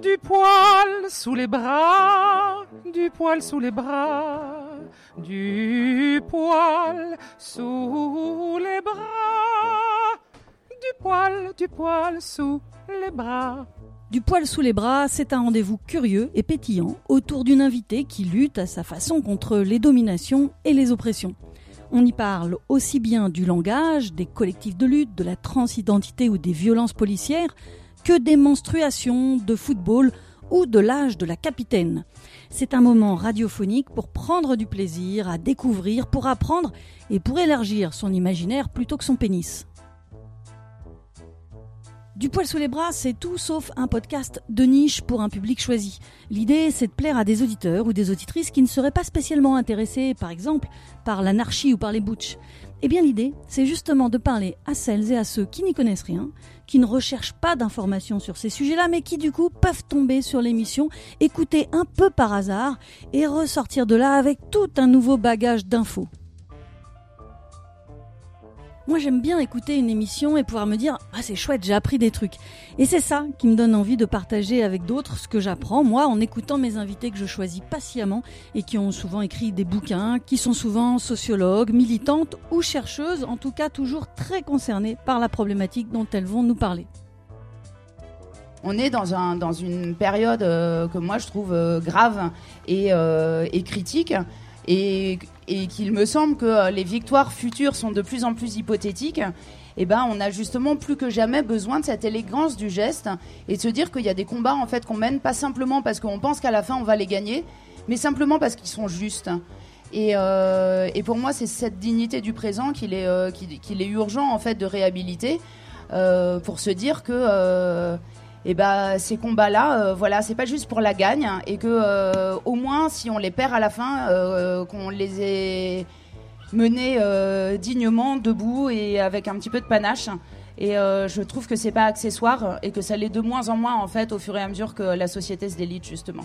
du poil sous les bras, du poil sous les bras, du poil sous les bras, du poil, du poil sous les bras. Du poil sous les bras, c'est un rendez-vous curieux et pétillant autour d'une invitée qui lutte à sa façon contre les dominations et les oppressions. On y parle aussi bien du langage, des collectifs de lutte, de la transidentité ou des violences policières, que des menstruations, de football ou de l'âge de la capitaine. C'est un moment radiophonique pour prendre du plaisir, à découvrir, pour apprendre et pour élargir son imaginaire plutôt que son pénis. Du poil sous les bras, c'est tout sauf un podcast de niche pour un public choisi. L'idée, c'est de plaire à des auditeurs ou des auditrices qui ne seraient pas spécialement intéressés, par exemple, par l'anarchie ou par les butch. Eh bien, l'idée, c'est justement de parler à celles et à ceux qui n'y connaissent rien, qui ne recherchent pas d'informations sur ces sujets-là, mais qui du coup peuvent tomber sur l'émission, écouter un peu par hasard et ressortir de là avec tout un nouveau bagage d'infos. Moi, j'aime bien écouter une émission et pouvoir me dire Ah, c'est chouette, j'ai appris des trucs. Et c'est ça qui me donne envie de partager avec d'autres ce que j'apprends, moi, en écoutant mes invités que je choisis patiemment et qui ont souvent écrit des bouquins, qui sont souvent sociologues, militantes ou chercheuses, en tout cas toujours très concernées par la problématique dont elles vont nous parler. On est dans, un, dans une période euh, que moi je trouve euh, grave et, euh, et critique et, qu'il me semble que euh, les victoires futures sont de plus en plus hypothétiques, eh ben, on a justement plus que jamais besoin de cette élégance du geste et de se dire qu'il y a des combats en fait qu'on mène pas simplement parce qu'on pense qu'à la fin on va les gagner, mais simplement parce qu'ils sont justes. Et, euh, et, pour moi, c'est cette dignité du présent qu'il est, euh, qu'il est urgent en fait de réhabiliter pour se dire que et ben ces combats-là, euh, voilà, c'est pas juste pour la gagne hein, et que euh, au moins si on les perd à la fin, euh, qu'on les ait menés dignement, debout et avec un petit peu de panache. Et je trouve que c'est pas accessoire et que ça l'est de moins en moins en fait au fur et à mesure que la société se délite justement.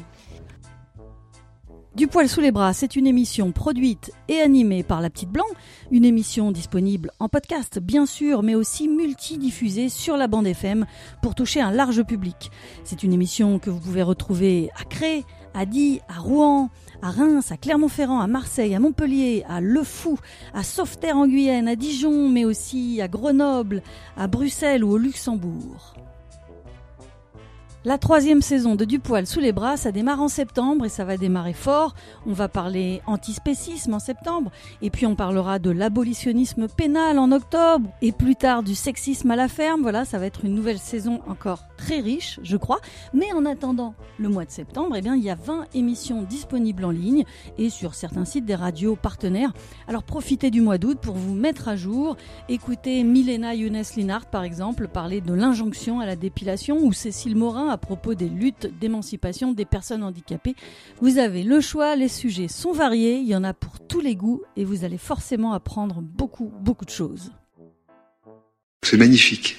Du poil sous les bras, c'est une émission produite et animée par La Petite Blanc, une émission disponible en podcast bien sûr, mais aussi multidiffusée sur la bande FM pour toucher un large public. C'est une émission que vous pouvez retrouver à Cré, à Die, à Rouen, à Reims, à Clermont-Ferrand, à Marseille, à Montpellier, à Le Fou, à Sauveterre en Guyenne, à Dijon, mais aussi à Grenoble, à Bruxelles ou au Luxembourg. La troisième saison de Du poil sous les bras, ça démarre en septembre et ça va démarrer fort. On va parler antispécisme en septembre et puis on parlera de l'abolitionnisme pénal en octobre et plus tard du sexisme à la ferme. Voilà, ça va être une nouvelle saison encore très riche, je crois. Mais en attendant le mois de septembre, eh bien, il y a 20 émissions disponibles en ligne et sur certains sites des radios partenaires. Alors profitez du mois d'août pour vous mettre à jour. Écoutez Milena Younes Linhart par exemple parler de l'injonction à la dépilation ou Cécile Morin à propos des luttes d'émancipation des personnes handicapées. Vous avez le choix, les sujets sont variés, il y en a pour tous les goûts et vous allez forcément apprendre beaucoup, beaucoup de choses. C'est magnifique.